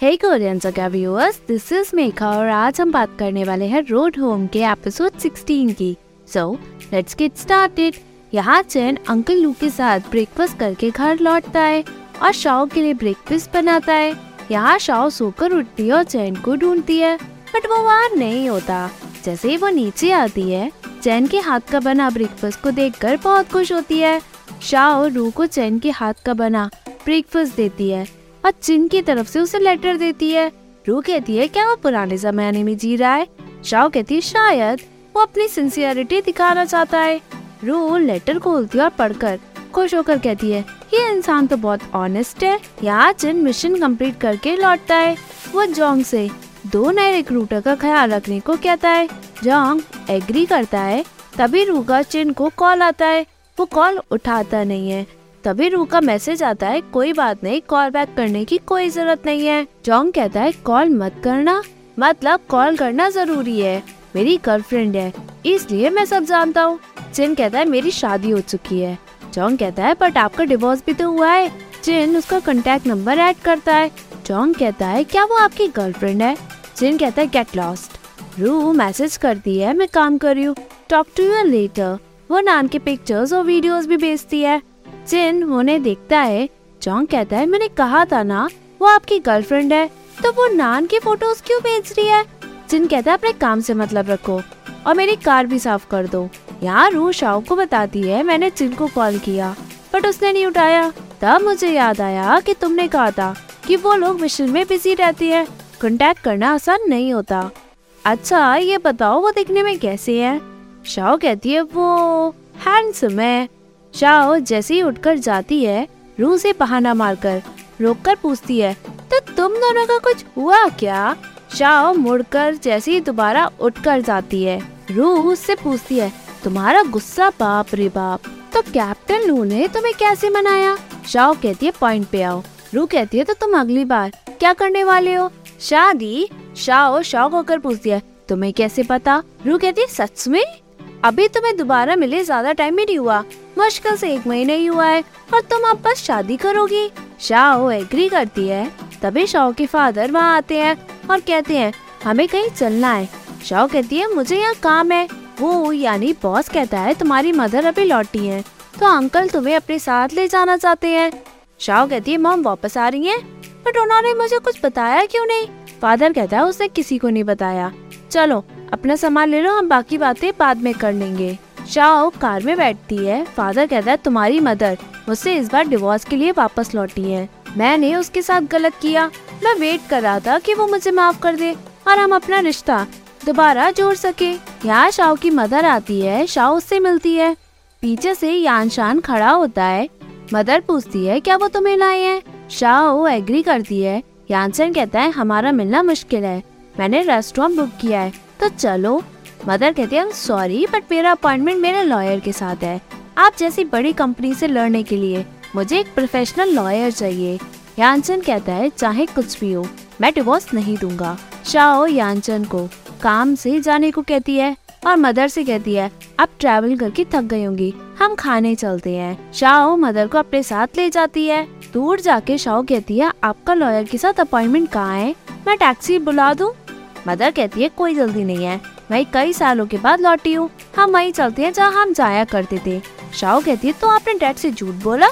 हे Korean जगह viewers this is Megha और आज हम बात करने वाले हैं रोड होम के एपिसोड 16 की। सो लेट्स गेट स्टार्टेड यहाँ चैन अंकल लू के साथ ब्रेकफास्ट करके घर लौटता है और शाओ के लिए ब्रेकफास्ट बनाता है। यहाँ शाओ सोकर उठती है और चैन को ढूंढती है। बट वो वहाँ नहीं होता। जैसे ही वो नीचे आती है, चैन के हाथ का बना ब्रेकफास्ट को देखकर बहुत खुश होती है। शाओ रू को चैन के हाथ का बना ब्रेकफास्ट देती है। और चिन की तरफ़ से उसे लेटर देती है, रू कहती है, क्या वो पुराने जमाने में जी रहा है? शाओ कहती है, शायद, वो अपनी सिंसियरिटी दिखाना चाहता है। रू लेटर खोलती है और पढ़कर खुश होकर कहती है, ये इंसान तो बहुत ऑनेस्ट है यहाँ चिन मिशन कंप्लीट करके लौटता है। वो जोंग से दो नए रिक्रूटर का ख्याल रखने को कहता है। जोंग एग्री करता है, तभी रू का चिन को कॉल आता है। वो कॉल उठाता नहीं है। तभी रू का मैसेज आता है, कोई बात नहीं कॉल बैक करने की कोई ज़रूरत नहीं है। जोंग कहता है कॉल मत करना मतलब कॉल करना ज़रूरी है। मेरी गर्लफ्रेंड है, इसलिए मैं सब जानता हूँ। चिन कहता है, मेरी शादी हो चुकी है। जोंग कहता है बट आपका डिवोर्स भी तो हुआ है। चिन उसका कॉन्टेक्ट नंबर ऐड करता है। जोंग कहता है, क्या वो आपकी गर्लफ्रेंड है? चिन कहता है गेट लॉस्ट रू मैसेज करती है, मैं काम कर रही हूँ। टॉक टू यू लेटर वो नान के पिक्चर्स और वीडियोस भी भेजती है। जिन उन्हें देखता है, जोंग कहता है, मैंने कहा था ना, वो आपकी गर्लफ्रेंड है तो वो नान की फ़ोटोज़ क्यों भेज रही है? जिन कहता है, अपने काम से मतलब रखो और मेरी कार भी साफ़ कर दो। यहाँ रू शाओ को बताती है, मैंने जिन को कॉल किया, बट उसने नहीं उठाया। तब मुझे याद आया कि तुमने कहा था कि वो लोग मिशन में बिज़ी रहती है कॉन्टेक्ट करना आसान नहीं होता। अच्छा ये बताओ, वो दिखने में कैसे है? शाओ कहती है, वो हैंडसम है। शाओ, जैसे ही उठकर जाती है रू से बहाना मारकर रोककर पूछती है तो तुम दोनों का कुछ हुआ क्या? शाओ मुड़कर जैसे ही दोबारा उठकर जाती है रू उससे पूछती है, तुम्हारा गुस्सा बाप रे बाप तो कैप्टन लू ने तुम्हें कैसे मनाया? शाओ कहती है, पॉइंट पे आओ। रू कहती है तो तुम अगली बार क्या करने वाले हो? शादी? शाओ शौक होकर पूछती है, तुम्हें कैसे पता? रू कहती है, सच में? अभी तुम्हें दोबारा मिले ज़्यादा टाइम भी नहीं हुआ। मुश्किल से एक महीने ही हुआ है और तुम अब बस शादी करोगी। शाओ एग्री करती है। तभी शाओ के फादर वहाँ आते हैं और कहते हैं, हमें कहीं चलना है। शाओ कहती है, मुझे यहाँ काम है। वो, यानी बॉस कहता है, तुम्हारी मदर अभी लौटी है तो अंकल तुम्हें अपने साथ ले जाना चाहते हैं। शाओ कहती है, मॉम, वापस आ रही है? बट उन्होंने मुझे कुछ बताया क्यों नहीं? फादर कहता है, उसने किसी को नहीं बताया। चलो अपना सामान ले लो, हम बाकी बातें बाद में कर लेंगे। शाओ, कार में बैठती है। फादर कहता है, तुम्हारी मदर मुझसे इस बार डिवोर्स के लिए वापस लौटी है। मैंने उसके साथ गलत किया। मैं वेट कर रहा था कि वो मुझे माफ़ कर दे और हम अपना रिश्ता दोबारा जोड़ सके। यहाँ शाओ की मदर आती है। शाओ उससे मिलती है। पीछे से यान शान खड़ा होता है। मदर पूछती है, क्या वो तुम्हें लाए हैं? शाओ एग्री करती है। यानसन कहता है, हमारा मिलना मुश्किल है। मैंने रेस्टोरेंट बुक किया है। तो चलो। मदर कहती है सॉरी बट मेरा अपॉइंटमेंट मेरे लॉयर के साथ है। आप जैसी बड़ी कंपनी से लड़ने के लिए, मुझे एक प्रोफेशनल लॉयर चाहिए। यानचन कहता है, चाहे कुछ भी हो, मैं डिवोर्स नहीं दूँगा। शाओ यानचन को, काम से जाने को कहती है। और मदर से कहती है, अब ट्रैवल करके थक गई होंगी, हम खाने चलते हैं। शाओ मदर को अपने साथ ले जाती है। दूर जाके शाओ कहती है, आपका लॉयर के साथ अपॉइंटमेंट कहाँ है? मैं टैक्सी बुला दूँ? मदर कहती है, कोई जल्दी नहीं है। मैं कई सालों के बाद लौटी हूँ। हम वहीं चलते हैं जहाँ हम जाया करते थे। शाओ कहती है तो आपने डैड से झूठ बोला?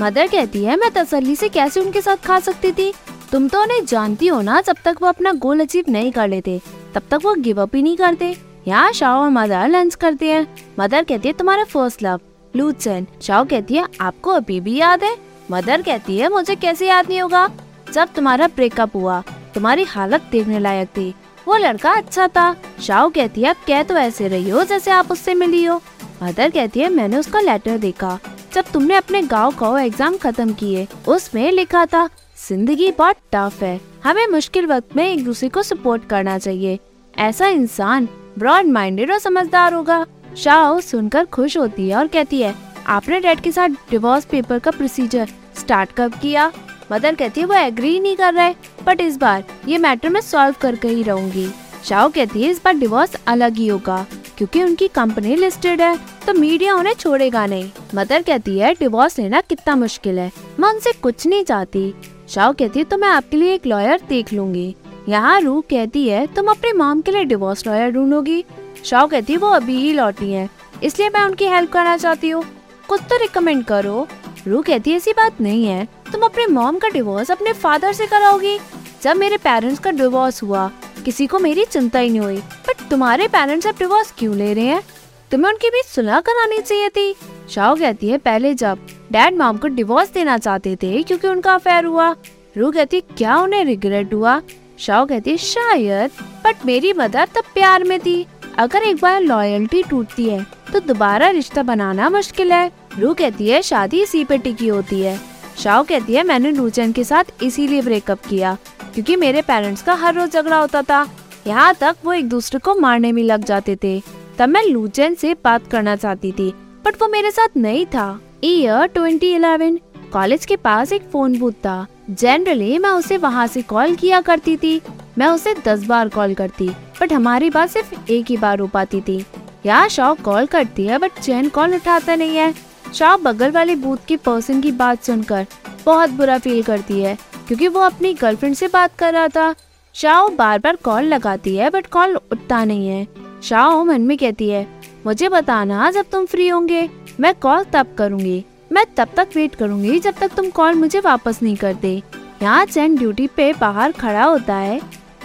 मदर कहती है, मैं तसल्ली से कैसे उनके साथ खा सकती थी? तुम तो उन्हें जानती हो ना जब तक वो अपना गोल अचीव नहीं कर लेते। तब तक वो गिव अप ही नहीं करते। यहाँ शाओ और मदर लंच करते हैं। मदर कहती है, तुम्हारा फ़र्स्ट लव लूचन। शाओ कहती है, आपको अभी भी याद है? मदर कहती है, मुझे कैसे याद नहीं होगा? जब तुम्हारा ब्रेकअप हुआ, तुम्हारी हालत देखने लायक थी। वो लड़का अच्छा था। शाओ कहती है, अब कह तो ऐसे रही हो जैसे आप उससे मिली हो। मदर कहती है, मैंने उसका लेटर देखा। जब तुमने अपने गाँव का एग्ज़ाम खत्म किए, उसमें लिखा था, ज़िंदगी बहुत टफ है। हमें मुश्किल वक्त में एक दूसरे को सपोर्ट करना चाहिए। ऐसा इंसान ब्रॉड माइंडेड और समझदार होगा। शाओ सुनकर खुश होती है और कहती है, आपने डैड के साथ डिवोर्स पेपर का प्रोसीजर स्टार्ट कब किया? मदर कहती है, वो एग्री नहीं कर रहे बट इस बार ये मैटर मैं सॉल्व करके ही रहूँगी. शाओ कहती है, इस बार डिवोर्स अलग ही होगा, क्योंकि उनकी कंपनी लिस्टेड है तो मीडिया उन्हें छोड़ेगा नहीं. मदर कहती है डिवोर्स लेना कितना मुश्किल है, मैं उनसे कुछ नहीं चाहती. शाओ कहती है तो मैं आपके लिए एक लॉयर देख लूँगी। यहाँ रू कहती है, तुम अपने मॉम के लिए डिवोर्स लॉयर ढूंढोगी? शाओ कहती है, वो अभी ही लौटी है, इसलिए मैं उनकी हेल्प करना चाहती हूँ। कुछ तो रिकमेंड करो। रू कहती है, ऐसी बात नहीं है तुम अपने मॉम का डिवोर्स अपने फादर से कराओगी? जब मेरे पेरेंट्स का डिवोर्स हुआ, किसी को मेरी चिंता ही नहीं हुई। बट तुम्हारे पेरेंट्स अब डिवोर्स क्यों ले रहे हैं? तुम्हें उनके बीच सुलह करानी चाहिए थी। शाओ कहती है, पहले जब डैड मॉम को डिवोर्स देना चाहते थे, क्योंकि उनका अफेयर हुआ। रू कहती क्या उन्हें रिग्रेट हुआ? शाओ कहती शायद बट मेरी मदर तब प्यार में थी। अगर एक बार लॉयल्टी टूटती है तो दोबारा रिश्ता बनाना मुश्किल है। रू कहती है, शादी इसी पे टिकी होती है। शाओ कहती है, मैंने लूचन के साथ इसीलिए ब्रेकअप किया, क्योंकि मेरे पेरेंट्स का हर रोज झगड़ा होता था। यहाँ तक वो एक दूसरे को मारने में लग जाते थे। तब मैं लूचन से बात करना चाहती थी बट वो मेरे साथ नहीं था। ईयर 2011 कॉलेज के पास एक फ़ोन बूथ था। जनरली मैं उसे वहाँ से कॉल किया करती थी। मैं उसे दस बार कॉल करती बट हमारी बात सिर्फ़ एक ही बार हो पाती थी। यहाँ शॉप कॉल करती है बट चैन कॉल उठाता नहीं है। शॉप बगल वाले बूथ के पर्सन की बात सुनकर बहुत बुरा फील करती है, क्योंकि वो अपनी गर्लफ्रेंड से बात कर रहा था। शाओ बार बार कॉल लगाती है बट कॉल उठता नहीं है। शाओ मन में कहती है, मुझे बताना जब तुम फ्री होंगे। मैं कॉल तब करूँगी। मैं तब तक वेट करूँगी जब तक तुम कॉल मुझे वापस नहीं करते। यहाँ चैन ड्यूटी पे बाहर खड़ा होता है।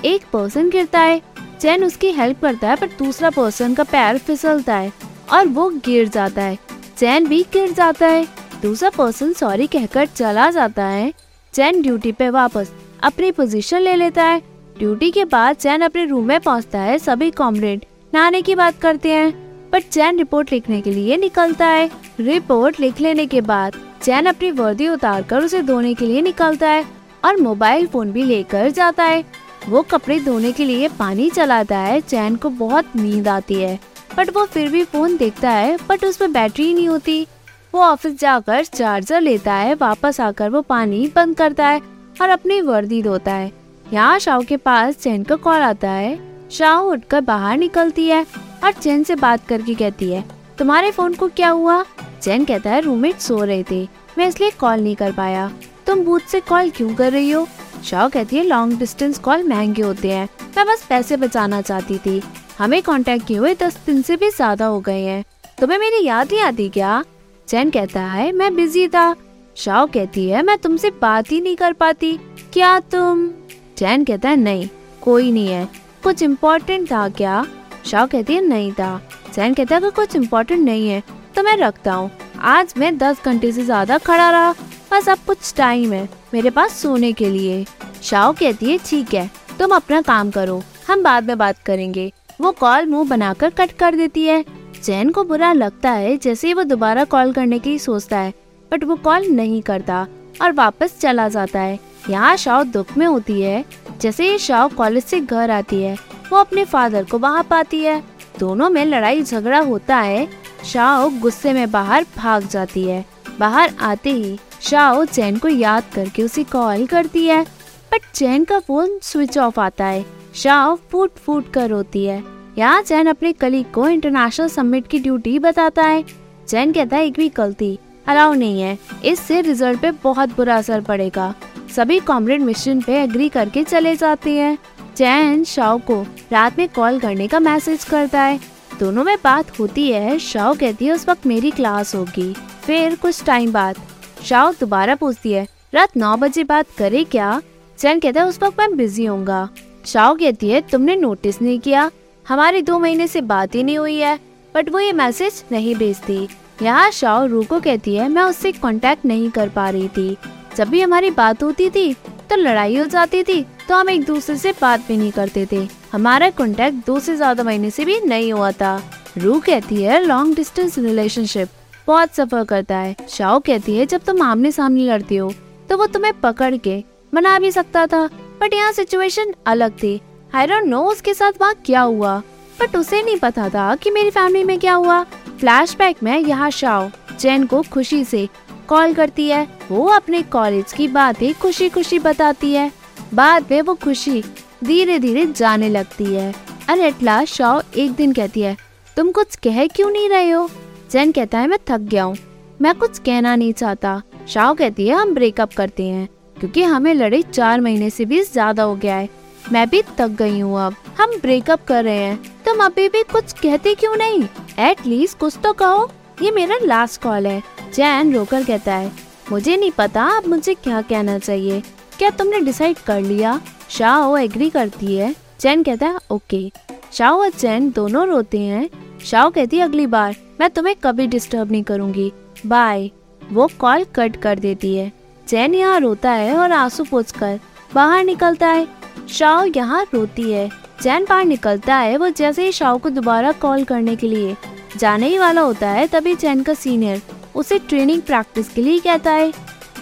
एक पर्सन गिरता है। चैन उसकी हेल्प करता है, पर दूसरा पर्सन का पैर फिसलता है और वो गिर जाता है। चैन भी गिर जाता है। दूसरा पर्सन सॉरी कहकर चला जाता है। चैन ड्यूटी पे वापस अपनी पोजीशन ले लेता है। ड्यूटी के बाद चैन अपने रूम में पहुँचता है। सभी कॉमरेड नहाने की बात करते हैं। पर चैन रिपोर्ट लिखने के लिए निकलता है। रिपोर्ट लिख लेने के बाद चैन अपनी वर्दी उतार कर उसे धोने के लिए निकलता है और मोबाइल फ़ोन भी लेकर जाता है। वो कपड़े धोने के लिए पानी चलाता है। चैन को बहुत नींद आती है। बट वो फिर भी फ़ोन देखता है बट उसमें बैटरी नहीं होती। वो ऑफ़िस जाकर चार्जर लेता है, वापस आकर वो पानी बंद करता है और अपनी वर्दी धोता है। यहाँ शाह के पास चैन का कॉल आता है। शाह उठकर बाहर निकलती है और चैन से बात करके कहती है, तुम्हारे फ़ोन को क्या हुआ? चैन कहता है रूममेट सो रहे थे। मैं इसलिए कॉल नहीं कर पाया। तुम बूथ से कॉल क्यों कर रही हो? शाह कहती है लॉन्ग डिस्टेंस कॉल महँगे होते हैं। मैं बस पैसे बचाना चाहती थी। हमें कांटेक्ट किए हुए दस दिन से भी ज़्यादा हो गए हैं। तुम्हें मेरी याद नहीं आती क्या? चैन कहता है, मैं बिज़ी था। शाह कहती है, मैं तुमसे बात ही नहीं कर पाती। क्या तुम? चैन कहता है, नहीं, कोई नहीं है। कुछ इम्पोर्टेंट था क्या? शाह कहती है, नहीं था। चैन कहता है कुछ इम्पोर्टेंट नहीं है तो मैं रखता हूँ। आज मैं दस घंटे से ज़्यादा खड़ा रहा। बस अब कुछ टाइम है मेरे पास सोने के लिए। शाह कहती है, ठीक है, तुम अपना काम करो। हम बाद में बात करेंगे। वो कॉल मुँह बनाकर कट कर देती है। चैन को बुरा लगता है, जैसे वो दोबारा कॉल करने की सोचता है। बट वो कॉल नहीं करता और वापस चला जाता है। यहाँ शाव दुख में होती है। जैसे ही शाह कॉलेज से घर आती है, वो अपने फादर को वहाँ पाती है। दोनों में लड़ाई झगड़ा होता है। शाह गुस्से में बाहर भाग जाती है। बाहर आते ही शाह चैन को याद करके उसे कॉल करती है। बट चैन का फ़ोन स्विच ऑफ़ आता है। शाह फूट फूट कर रोती है। यहाँ चैन अपने कलीग को इंटरनेशनल समिट की ड्यूटी बताता है। चैन कहता है, एक भी गलती अलाउ नहीं है। इससे रिज़ल्ट पे बहुत बुरा असर पड़ेगा। सभी कॉमरेड मिशन पे एग्री करके चले जाते हैं। चैन शाओ को रात में कॉल करने का मैसेज करता है। दोनों में बात होती है। शाओ कहती है, उस वक्त मेरी क्लास होगी। फिर कुछ टाइम बाद शाओ दोबारा पूछती है, रात नौ बजे बात करे क्या? चैन कहता है, उस वक्त मैं बिज़ी होऊँगा। शाओ कहती है तुमने नोटिस नहीं किया। हमारी दो महीने से बात ही नहीं हुई है बट वो ये मैसेज नहीं भेजती। यहाँ शाओ रू को कहती है, मैं उससे कांटेक्ट नहीं कर पा रही थी। जब भी हमारी बात होती थी तो लड़ाई हो जाती थी तो हम एक दूसरे से बात भी नहीं करते थे। हमारा कांटेक्ट दो से ज़्यादा महीने से भी नहीं हुआ था। रू कहती है लॉन्ग डिस्टेंस रिलेशनशिप बहुत सफ़र करता है। शाओ कहती है, जब तुम आमने सामने लड़ती हो तो वो तुम्हें पकड़ के मना भी सकता था। बट यहाँ सिचुएशन अलग थी। आई डोंट नो उसके साथ वहाँ क्या हुआ। बट उसे नहीं पता था कि मेरी फैमिली में क्या हुआ। फ्लैशबैक में यहाँ शाओ चैन को खुशी से कॉल करती है। वो अपने कॉलेज की बातें खुशी खुशी बताती है। बाद में वो खुशी धीरे धीरे जाने लगती है। और एटला शाओ, एक दिन कहती है, तुम कुछ कह क्यों नहीं रहे हो? चैन कहता है, मैं थक गया हूँ। मैं कुछ कहना नहीं चाहता। शाओ कहती है, हम ब्रेकअप करते हैं। क्योंकि हमें लड़े चार महीने से भी ज़्यादा हो गया है। मैं भी थक गई हूँ अब। हम ब्रेकअप कर रहे हैं। तुम अभी भी कुछ कहते क्यों नहीं? एटलीस्ट कुछ तो कहो। ये मेरा लास्ट कॉल है। जैन रोकर कहता है, मुझे नहीं पता अब मुझे क्या कहना चाहिए। क्या तुमने डिसाइड कर लिया? शाह एग्री करती है। चैन कहता है ओके शाह और चैन दोनों रोते हैं। शाह कहती है, अगली बार। मैं तुम्हें कभी डिस्टर्ब नहीं करूँगी। बाय वो कॉल कट कर देती है। चैन यहाँ रोता है और आँसू पोछ कर बाहर निकलता है। शाह यहाँ रोती है। चैन बाहर निकलता है, वो जैसे ही शाह को दोबारा कॉल करने के लिए जाने ही वाला होता है, तभी चैन का सीनियर उसे ट्रेनिंग प्रैक्टिस के लिए कहता है।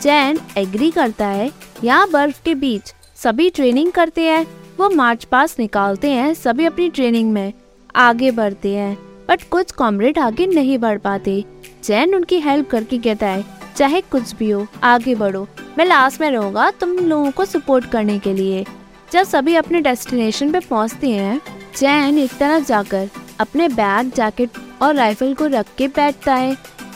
चैन एग्री करता है, यहाँ बर्फ़ के बीच सभी ट्रेनिंग करते हैं, वो मार्च पास निकालते हैं, सभी अपनी ट्रेनिंग में आगे बढ़ते हैं, बट कुछ कॉमरेड आगे नहीं बढ़ पाते। चैन उनकी हेल्प करके कहता है चाहे कुछ भी हो, आगे बढ़ो। मैं लास्ट में रहूँगा तुम लोगों को सपोर्ट करने के लिए। जब सभी अपने डेस्टिनेशन पे पहुँचते हैं, जैन एक तरफ़ जाकर अपने बैग जैकेट और राइफल को रख के बैठता है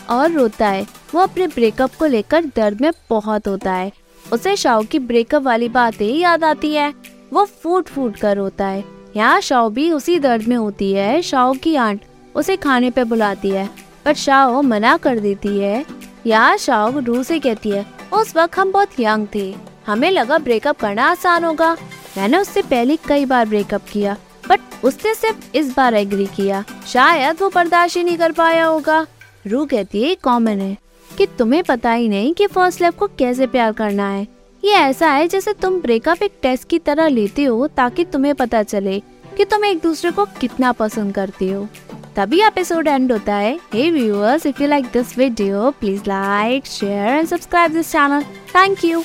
और रोता है। वो अपने ब्रेकअप को लेकर दर्द में बहुत होता है। उसे शाओ की ब्रेकअप वाली बातें याद आती है। वो फूट फूट कर रोता है। यहाँ शाओ भी उसी दर्द में होती है। शाओ की आंट उसे खाने पे बुलाती है, पर शाओ मना कर देती है। यहाँ शाओ रू से कहती है, उस वक्त हम बहुत यंग थे। हमें लगा ब्रेकअप करना आसान होगा। मैंने उससे पहले कई बार ब्रेकअप किया बट उसने सिर्फ़ इस बार एग्री किया। शायद वो बर्दाश्त ही नहीं कर पाया होगा। रू कहती है कॉमन है कि तुम्हें पता ही नहीं कि फ़र्स्ट लव को कैसे प्यार करना है। ये ऐसा है जैसे तुम ब्रेकअप एक टेस्ट की तरह लेते हो ताकि तुम्हें पता चले कि तुम एक दूसरे को कितना पसंद करते हो। तभी एपिसोड एंड होता है। Hey viewers if you like this video please like share and subscribe this channel thank you